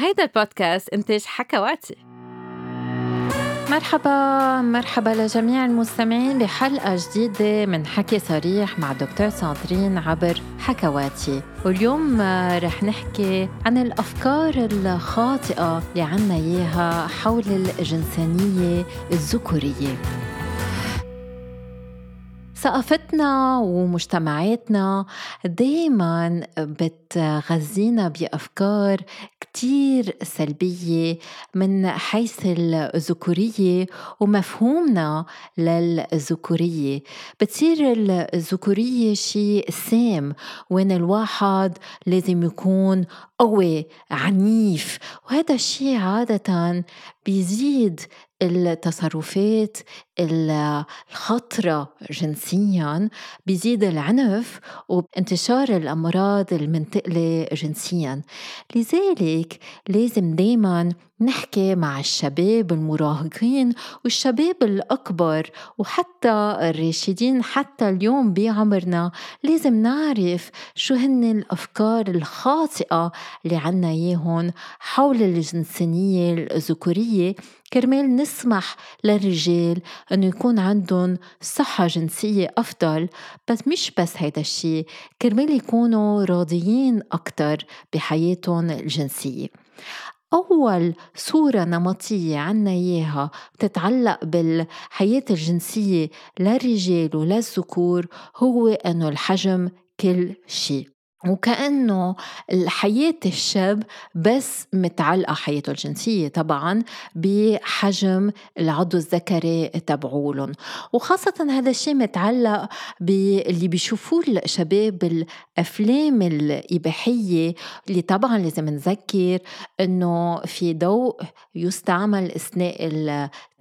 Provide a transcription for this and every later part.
هيدا البودكاست إنتاج حكواتي. مرحبا مرحبا لجميع المستمعين بحلقة جديدة من حكي صريح مع دكتور ساندرين عبر حكواتي. واليوم رح نحكي عن الأفكار الخاطئة اللي عنا إياها حول الجنسانية الذكورية. ثقافتنا ومجتمعاتنا دايما بتغذينا بأفكار كتير سلبية من حيث الذكورية ومفهومنا للذكورية. بتصير الذكورية شيء سام وين الواحد لازم يكون قوي عنيف. وهذا الشيء عادة بيزيد التصرفات الخطرة جنسيا بيزيد العنف وانتشار الأمراض المنتقلة جنسيا. لذلك لازم دايما نحكي مع الشباب المراهقين والشباب الأكبر وحتى الراشدين. حتى اليوم بعمرنا لازم نعرف شو هن الأفكار الخاطئة اللي عنا إياهم حول الجنسانية الذكورية. كرمال نسمح للرجال أنه يكون عندهم صحة جنسية أفضل بس مش بس هيدا الشيء كرمال يكونوا راضيين أكتر بحياتهم الجنسية. أول صورة نمطية عنا إياها بتتعلق بالحياة الجنسية للرجال وللذكور هو إنه الحجم كل شيء وكأنه حياة الشاب بس متعلقة حياته الجنسية طبعا بحجم العضو الذكري تبعولن وخاصة هذا الشيء متعلق باللي بيشوفوه الشباب بالأفلام الإباحية اللي طبعا لازم نذكر إنه في ضوء يستعمل أثناء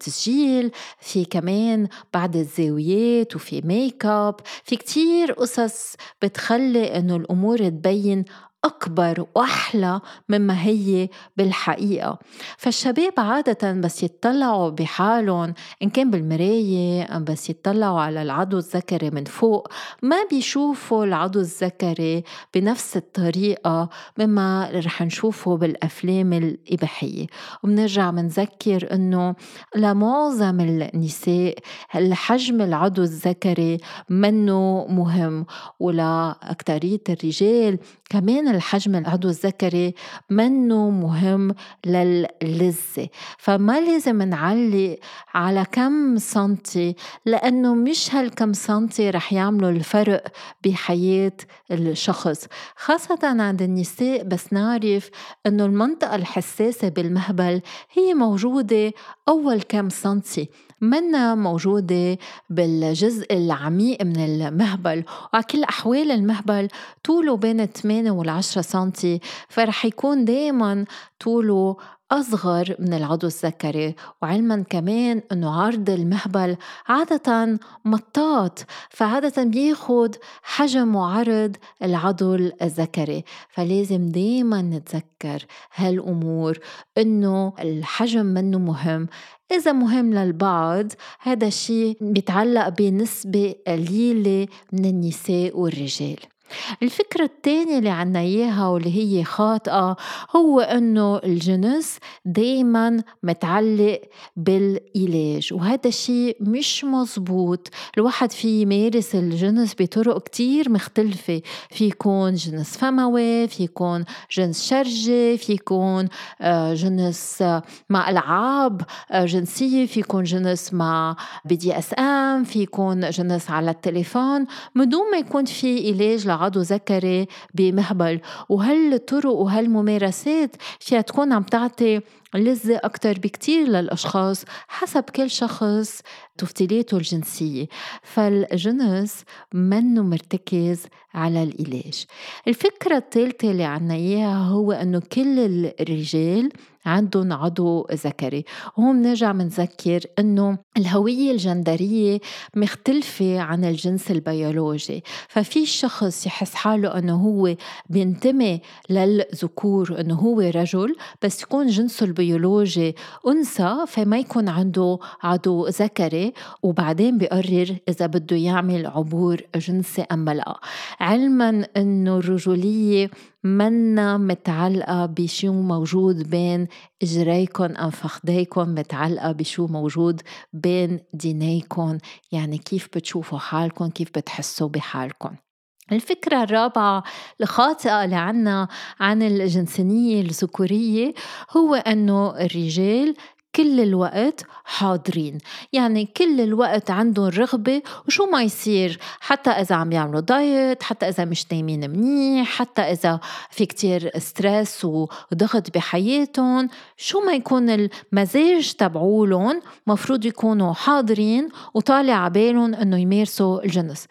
تسجيل في كمان بعض الزاويات وفي ميك اب في كتير قصص بتخلي إنه الأمور تبين أكبر وأحلى مما هي بالحقيقة. فالشباب عادة بس يتطلعوا بحالهم إن كان بالمراية أم بس يتطلعوا على العضو الذكري من فوق. ما بيشوفوا العضو الذكري بنفس الطريقة مما رح نشوفه بالأفلام الإباحية. وبنرجع منذكر إنه لمعظم النساء الحجم العضو الذكري منه مهم. ولأكترية الرجال كمان الحجم العضو الذكري منه مهم للذة. فما لازم نعلق على كم سنتي؟ لأنه مش هالكم سنتي رح يعملوا الفرق بحياة الشخص. خاصة عند النساء بس نعرف أنه المنطقة الحساسة بالمهبل هي موجودة أول كم سنتي. منا موجودة بالجزء العميق من المهبل. وعلى كل أحوال المهبل طوله بين 8 وال 10 سنتي فرح يكون دايما طوله أصغر من العضو الذكري وعلما كمان أنه عرض المهبل عادة مطاط فعادة بياخد حجم وعرض العضو الذكري فلازم دايما نتذكر هالأمور أنه الحجم منه مهم. إذا مهم للبعض هذا الشيء بيتعلق بنسبة قليلة من النساء والرجال. الفكرة الثانية اللي عنا إياها واللي هي خاطئة هو إنه الجنس دايما متعلق بالعلاج وهذا الشيء مش مزبوط الواحد في يمارس الجنس بطرق كتير مختلفة في يكون جنس فموي في يكون جنس شرجي في يكون آه، جنس مع ألعاب آه، جنسية في يكون جنس مع BDSM في يكون جنس على التليفون. من دون ما يكون في إيلاج عضو ذكري بمهبل. وهالطرق وهالممارسات فيها تكون عم تعطي لذة أكتر بكتير للأشخاص حسب كل شخص تفضيلاته الجنسية. فالجنس منه مرتكز على الإيلاج الفكرة الثالثة اللي عنا إياها هو أنه كل الرجال عندهم عضو ذكري. وهون بنرجع بنذكر إنه الهوية الجندرية مختلفة عن الجنس البيولوجي. ففي شخص يحس حاله إنه هو بينتمي للذكور إنه هو رجل بس يكون جنسه البيولوجي بيولوجي أنثى فما يكون عنده عضو ذكري وبعدين بيقرر إذا بده يعمل عبور جنسي أم لا. علما أنه الرجولية منا متعلقة بشو موجود بين إجريكم أم فخديكم متعلقة بشو موجود بين دينيكم يعني كيف بتشوفوا حالكم كيف بتحسوا بحالكم الفكرة الرابعة الخاطئة اللي عنا عن الجنسانية الذكورية هو أنه الرجال كل الوقت حاضرين. يعني كل الوقت عندهم رغبة وشو ما يصير. حتى إذا عم يعملوا diet حتى إذا مش نايمين منيح حتى إذا في كتير stress وضغط بحياتهم شو ما يكون المزاج تبعولن مفروض يكونوا حاضرين وطالع عبالهم إنه يمارسوا الجنس.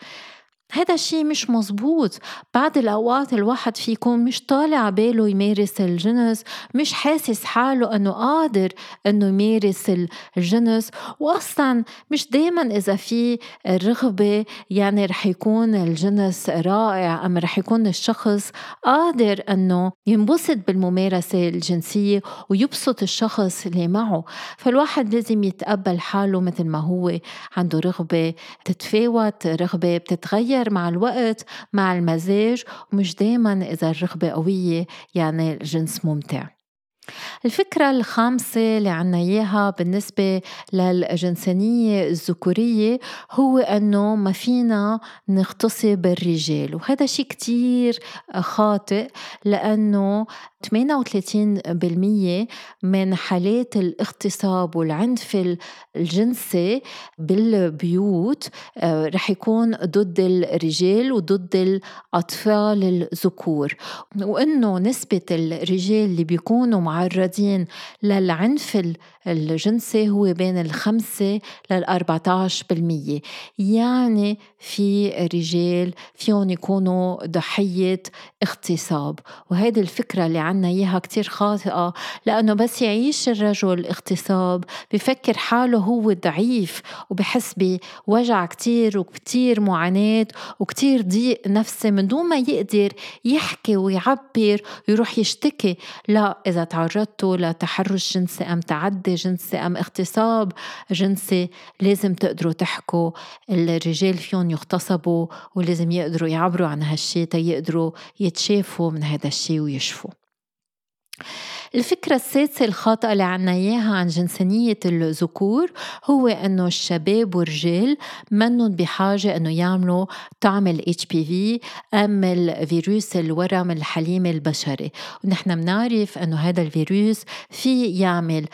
هذا الشيء مش مزبوط بعد الأوقات الواحد في يكون مش طالع باله يمارس الجنس مش حاسس حاله أنه قادر أنه يمارس الجنس وأصلا مش دايما إذا في رغبة يعني رح يكون الجنس رائع أم رح يكون الشخص قادر أنه ينبسط بالممارسة الجنسية ويبسط الشخص اللي معه. فالواحد لازم يتقبل حاله مثل ما هو. عنده رغبة تتفاوت رغبة بتتغير. بتتغير مع الوقت مع المزاج ومش دايما إذا الرغبة قوية يعني الجنس ممتع. الفكرة الخامسة اللي عنا إياها بالنسبة للجنسانية الذكورية هو أنه ما فينا نغتصب الرجال وهذا شيء كتير خاطئ لأنه 38% من حالات الاغتصاب والعنف الجنسي بالبيوت آه، رح يكون ضد الرجال وضد الأطفال الذكور. وإنه نسبة الرجال اللي بيكونوا معرضين للعنف الجنسي هو بين الخمسة عشر بالمية. يعني في رجال فيهم يكونوا ضحية اغتصاب. وهذه الفكرة اللي عنا إياها كتير خاطئة لأنه بس يعيش الرجل اغتصاب بفكر حاله هو ضعيف وبحس بوجع كتير وكتير معاناة وكتير ضيق نفسي. من دون ما يقدر يحكي ويعبر ويروح يشتكي لا إذا تعرضتوا لتحرش جنسي أم تعدي جنسي أم اغتصاب جنسي لازم تقدروا تحكوا. الرجال فيهم يغتصبوا ولازم يقدروا يعبروا عن هالشي تيقدروا يتشافوا من هذا الشي ويشفوا. الفكرة السادسة الخاطئة اللي عنا إياها عن جنسانية الذكور هو إنه الشباب والرجال منن بحاجة إنه يعملوا طعم ال HPV أم الفيروس الورم الحليم البشري. ونحن بنعرف إنه هذا الفيروس في يعمل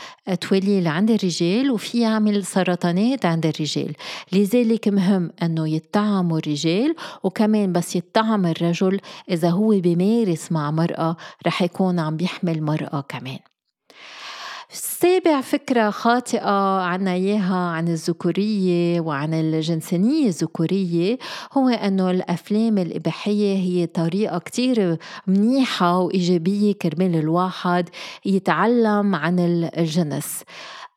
توليل عند الرجال وفي يعمل سرطانات عند الرجال. لذلك مهم إنه يطعموا الرجال وكمان بس يطعم الرجل إذا هو بيمارس مع مرأة رح يكون عم بيحمل مرأة كمان. السابع فكرة خاطئة عنا إياها عن الذكورية وعن الجنسانية الذكورية هو أنه الأفلام الإباحية هي طريقة كتير منيحة وإيجابية كرمال الواحد يتعلم عن الجنس.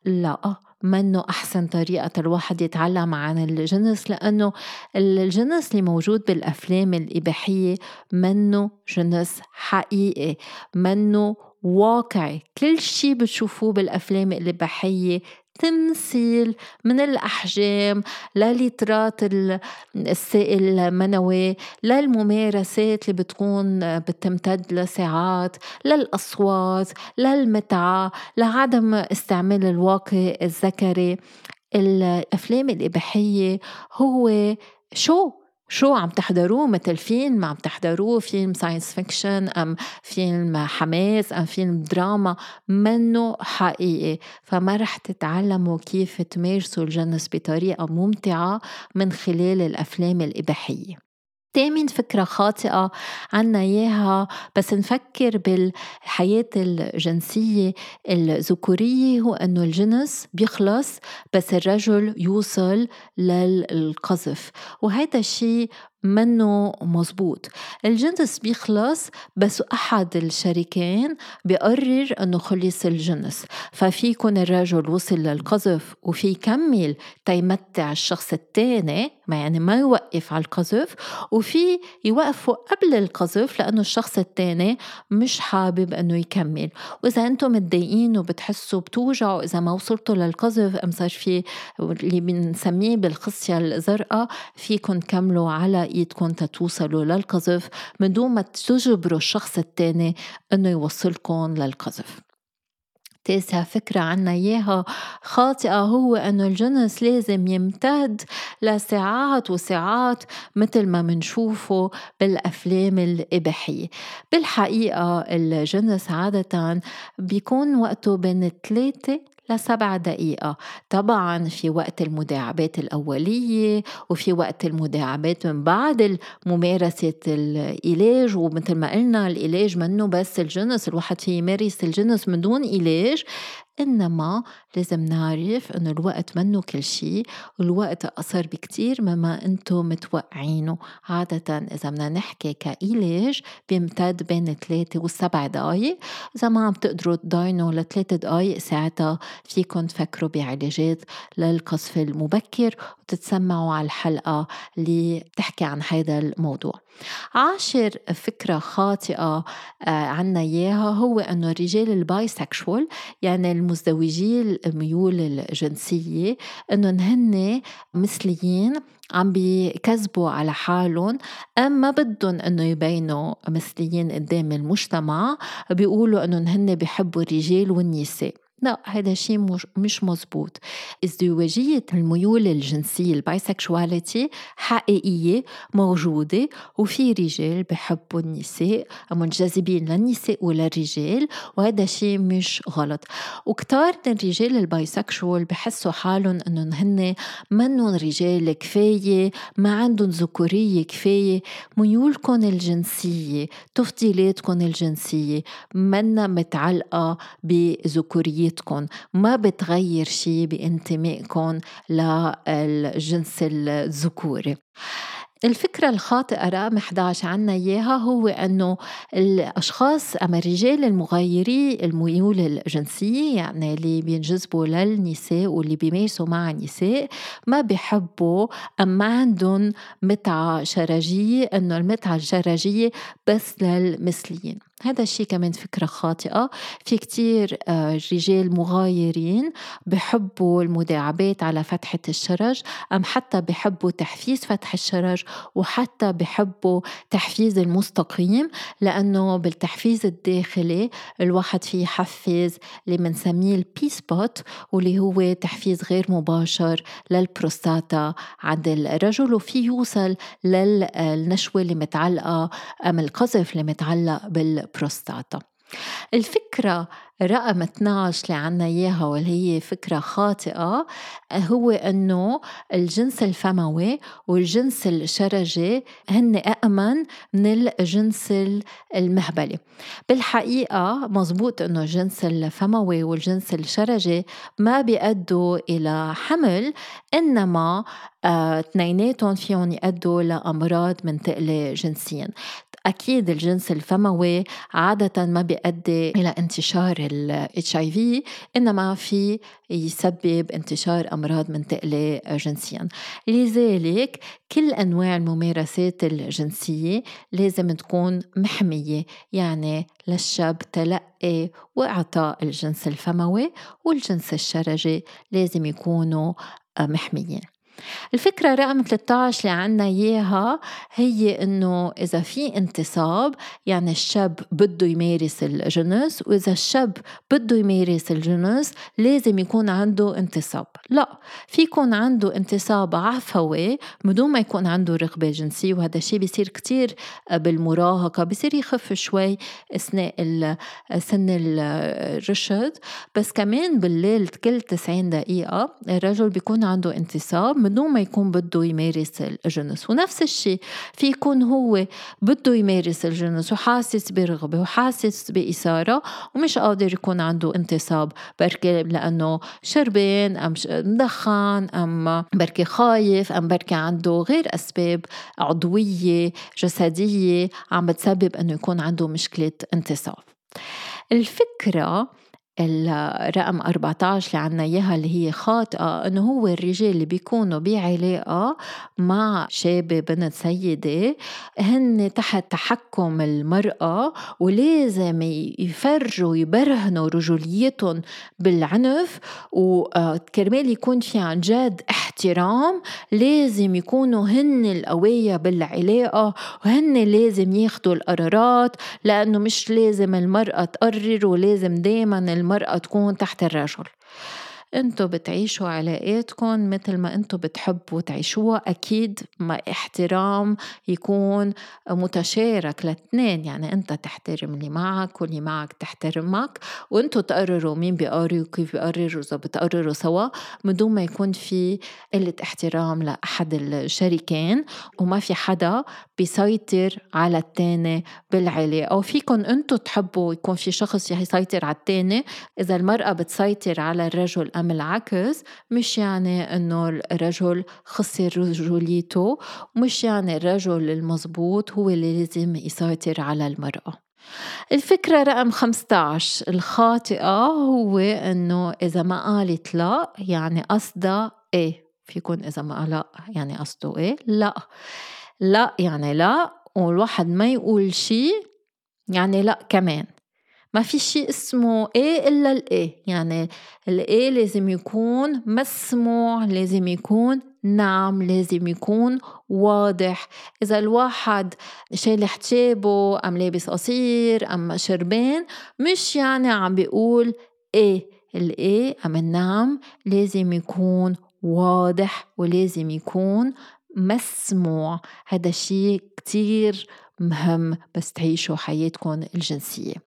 لا منه أحسن طريقة الواحد يتعلم عن الجنس لأنه الجنس اللي موجود بالأفلام الإباحية منه جنس حقيقي منه واقعي. كل شي بتشوفوه بالأفلام الإباحية تمثيل من الأحجام لليترات السائل المنوي للممارسات اللي بتكون بتمتد لساعات للأصوات للمتعة لعدم استعمال الواقي الذكري. الأفلام الإباحية هو شو؟ شو عم تحضروه؟ مثل فيلم عم تحضروه؟ فيلم science fiction أم فيلم حماس أم فيلم دراما؟ منه حقيقي. فما رح تتعلموا كيف تمارسوا الجنس بطريقة ممتعة من خلال الأفلام الإباحية. تامن فكرة خاطئة عنا إياها بس نفكر بالحياة الجنسية الذكورية هو أنه الجنس بيخلص بس الرجل يوصل للقذف. وهذا الشيء منه مزبوط. الجنس بيخلص بس أحد الشريكين بيقرر أنه خلص الجنس. ففي يكون الرجل وصل للقذف وفي يكمل تيمتع الشخص الثاني ما يعني ما يوقف على القذف وفي يوقفوا قبل القذف لأنه الشخص الثاني مش حابب أنه يكمل. وإذا أنتم متضايقين وبتحسوا بتوجعوا إذا ما وصلتوا للقذف أم صار في اللي بنسميه بالخصية الزرقاء فيكم تكملوا على إيدكم تتوصلوا للقذف من دون ما تجبروا الشخص الثاني أنه يوصلكم للقذف. تاسع فكرة عنا إياها خاطئة هو أنه الجنس لازم يمتد لساعات وساعات مثل ما منشوفه بالأفلام الإباحية. بالحقيقة الجنس عادة بيكون وقته بين ثلاثة لسبع دقيقة. طبعا في وقت المداعبات الأولية وفي وقت المداعبات من بعد ممارسة العلاج ومثل ما قلنا العلاج منه بس الجنس الواحد في يمارس الجنس من دون علاج إنما لازم نعرف إنه الوقت منه كل شيء والوقت أقصر بكتير مما أنتم متوقعينه. عادة إذا بدنا نحكي كعلاج بيمتد بين ثلاثة والسبع دقايق. إذا ما عم تقدروا تضاينوا لثلاث دقايق ساعتها فيكم تفكروا بعلاجات للقصف المبكر وتتسمعوا على الحلقة اللي بتحكي عن هذا الموضوع. عاشر فكرة خاطئة آه، عنا إياها هو أنه الرجال ال bisexual يعني المزدوجي الميول الجنسية أنه هن مثليين عم بيكذبوا على حالهم أم ما بدهم إنه يبينوا مثليين قدام المجتمع بيقولوا إنهم هن بيحبوا الرجال والنساء. لا هذا مش, مش مزبوط. ازدواجية الميول الجنسية ال bisexuality حقيقية موجودة وفي رجال بحبوا النساء منجذبين للنساء وللرجال وهذا شيء مش غلط. وكتار من الرجال البايسكشوال بحسوا حالهم إنهم هن منهم رجال كفاية ما عندهم ذكورية كفاية. ميولكم الجنسية تفضيلاتكم الجنسية منا متعلقة بذكورية شخصيتكم ما بتغير شيء بانتمائكم للجنس الذكوري. الفكرة الخاطئة رقم 11 عنا إياها هو أنه الأشخاص أما الرجال المغيري الميول الجنسية يعني اللي بينجذبوا للنساء واللي بيمارسوا مع النساء ما بيحبوا أم ما عندهم متعة شرجية أنه المتعة الشرجية بس للمثليين. هذا الشيء كمان فكرة خاطئة. في كتير آه، رجال مغايرين بحبوا المداعبات على فتحة الشرج أم حتى بحبوا تحفيز فتح الشرج وحتى بحبوا تحفيز المستقيم لأنه بالتحفيز الداخلي الواحد فيه يحفز اللي بنسميه ال P-spot واللي هو تحفيز غير مباشر للبروستاتا عند الرجل وفي يوصل للنشوة اللي متعلقة أم القذف اللي متعلق بال البروستاتا. الفكرة رقم 12 اللي عنا إياها واللي هي فكرة خاطئة هو أنه الجنس الفموي والجنس الشرجي هن أأمن من الجنس المهبلي. بالحقيقة مزبوط أنه الجنس الفموي والجنس الشرجي ما بيأدوا إلى حمل إنما آه، اثنيناتهم فيهم يأدوا لأمراض منتقلة جنسيا. أكيد الجنس الفموي عادة ما بيؤدي إلى انتشار ال HIV إنما في يسبب انتشار أمراض منتقلة جنسيا. لذلك كل أنواع الممارسات الجنسية لازم تكون محمية يعني للشاب تلقي وإعطاء الجنس الفموي والجنس الشرجي لازم يكونوا محميين. الفكرة رقم 13 اللي عنا إياها هي إنه إذا في انتصاب يعني الشاب بده يمارس الجنس وإذا الشاب بده يمارس الجنس لازم يكون عنده انتصاب. لا في يكون عنده انتصاب عفوي بدون ما يكون عنده رغبة جنسية وهذا الشيء بيصير كتير بالمراهقة بيصير يخف شوي أثناء سن الرشد. بس كمان بالليل كل 90 دقيقة الرجل بيكون عنده انتصاب من دون ما يكون بده يمارس الجنس ونفس الشيء في يكون هو بده يمارس الجنس وحاسس برغبة وحاسس بإثارة ومش قادر يكون عنده انتصاب بركي لأنه شربان أم مدخن أم بركي خايف أم بركي عنده غير أسباب عضوية جسدية عم بتسبب أنه يكون عنده مشكلة انتصاب. الفكرة الرقم 14 اللي عنا إياها اللي هي خاطئة إنه هو الرجال اللي بيكونوا بعلاقة مع شابة بنت سيدة. هن تحت تحكم المرأة ولازم يفرجوا يبرهنوا رجوليتهم بالعنف. وكرمال يكون في عن جد احترام لازم يكونوا هن القوية بالعلاقة وهن لازم ياخدوا القرارات لأنه مش لازم المرأة تقرر ولازم دايما المرأة تكون تحت الرجل. انتو بتعيشوا علاقاتكم مثل ما انتو بتحبوا تعيشوها. أكيد مع احترام يكون متشارك للاثنين يعني انت تحترم اللي معك واللي معك تحترمك وانتو تقرروا مين بيقرر وكيف بيقرر واذا بتقرروا سوا. من دون ما يكون في قلة احترام لأحد الشريكين وما في حدا بيسيطر على التاني بالعلاقة وفيكم انتو تحبوا يكون في شخص يسيطر على التاني. إذا المرأة بتسيطر على الرجل أم العكس مش يعني إنه الرجل خسر رجوليته مش يعني الرجل المزبوط هو اللي لازم يسيطر على المرأة. الفكرة رقم 15 الخاطئة هو إنه إذا ما قالت لا يعني قصدها إيه؟ فيكون إذا ما قال لا يعني قصده إيه؟ لا. لا يعني لا والواحد ما يقول شي يعني لا كمان. ما في شيء اسمه إيه إلا الايه يعني الايه لازم يكون مسموع لازم يكون نعم لازم يكون واضح. إذا الواحد شايل حجابه أم لابس قصير أم شربان مش يعني عم بيقول إيه الإيه أم النعم لازم يكون واضح ولازم يكون مسموع. هذا شيء كتير مهم بس تعيشوا حياتكم الجنسية.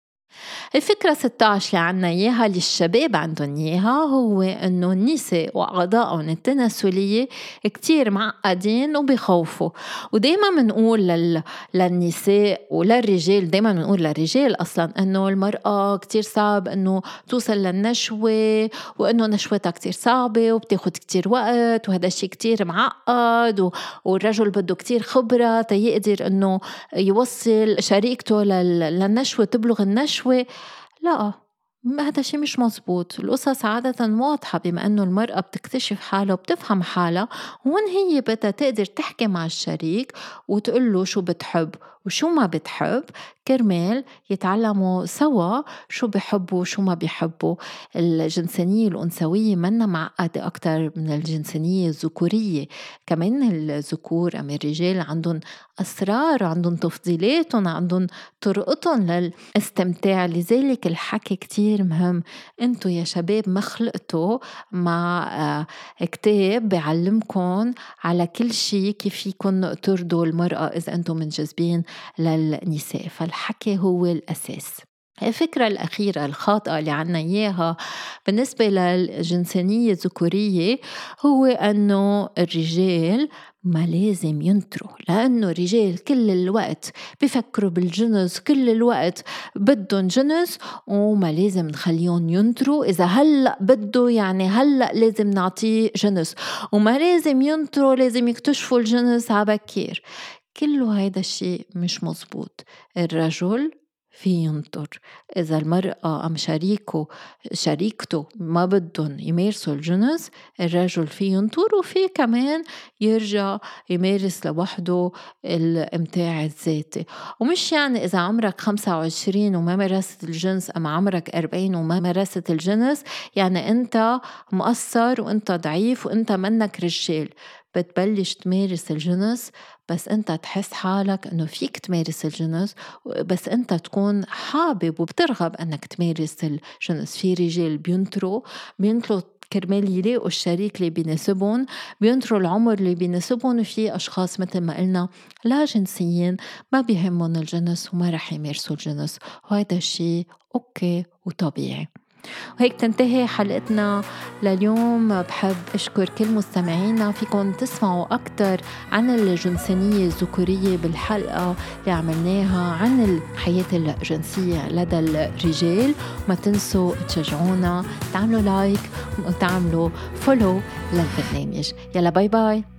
الفكرة 16 اللي عنا إياها اللي الشباب عندهم إياها هو إنه النساء وأعضائهم التناسلية كتير معقدين وبخوفوا. ودايما بنقول لل... للنساء وللرجال دايما بنقول للرجال أصلا إنه المرأة كتير صعب إنه توصل للنشوة وإنه نشوتها كتير صعبة وبتاخد كتير وقت وهذا الشيء كتير معقد و... والرجل بده كتير خبرة تيقدر إنه يوصل شريكته لل... للنشوة تبلغ النشوة. نشوة لا. هذا شيء مش مزبوط. القصص عادة واضحة بما أنه المرأة بتكتشف حالها وبتفهم حالها. هون هي بدها تقدر تحكي مع الشريك وتقول له شو بتحب وشو ما بتحب. كرمال يتعلموا سوا شو بحبوا وشو ما بيحبوا. الجنسانية الأنثوية منا معقدة أكتر من الجنسانية الذكورية. كمان الذكور أم الرجال عندهم أسرار عندهم تفضيلاتهم عندهم طرقتهم للاستمتاع. لذلك الحكي كتير مهم. انتو يا شباب ما خلقتوا مع آه، كتاب بيعلمكم على كل شيء كيف فيكم ترضوا المرأة إذا أنتم منجذبين للنساء. فالحكي هو الأساس. الفكرة الأخيرة الخاطئة اللي عنا إياها بالنسبة للجنسانية الذكورية هو أنه الرجال ما لازم ينطروا لأنه الرجال كل الوقت بفكروا بالجنس كل الوقت بدهم جنس وما لازم نخليهم ينطروا إذا هلأ بده يعني هلأ لازم نعطيه جنس. وما لازم ينطروا لازم يكتشفوا الجنس عبكير كله هيدا الشيء مش مزبوط. الرجل في ينطر. إذا المرأة أم شريكه شريكته ما بدهم يمارسوا الجنس الرجل في ينطر وفي كمان يرجع يمارس لوحده الامتاع الذاتي. ومش يعني إذا عمرك 25 وما مارست الجنس أم عمرك 40 وما مارست الجنس يعني أنت مقصر وأنت ضعيف وأنت منك رجال. بتبلش تمارس الجنس بس انت تحس حالك انه فيك تمارس الجنس بس انت تكون حابب وبترغب انك تمارس الجنس في رجال بينطروا بينطروا كرمال يلاقوا الشريك اللي بيناسبهم بينطروا العمر اللي بيناسبهم. وفي أشخاص مثل ما قلنا لا جنسيين ما بيهمهم الجنس وما رح يمارسوا الجنس وهذا الشيء أوكي وطبيعي. وهيك تنتهي حلقتنا لليوم. بحب أشكر كل مستمعينا. فيكم تسمعوا أكثر عن الجنسانية الذكورية بالحلقة اللي عملناها عن الحياة الجنسية لدى الرجال. ما تنسوا تشجعونا تعملوا like وتعملوا follow للبرنامج. يلا bye bye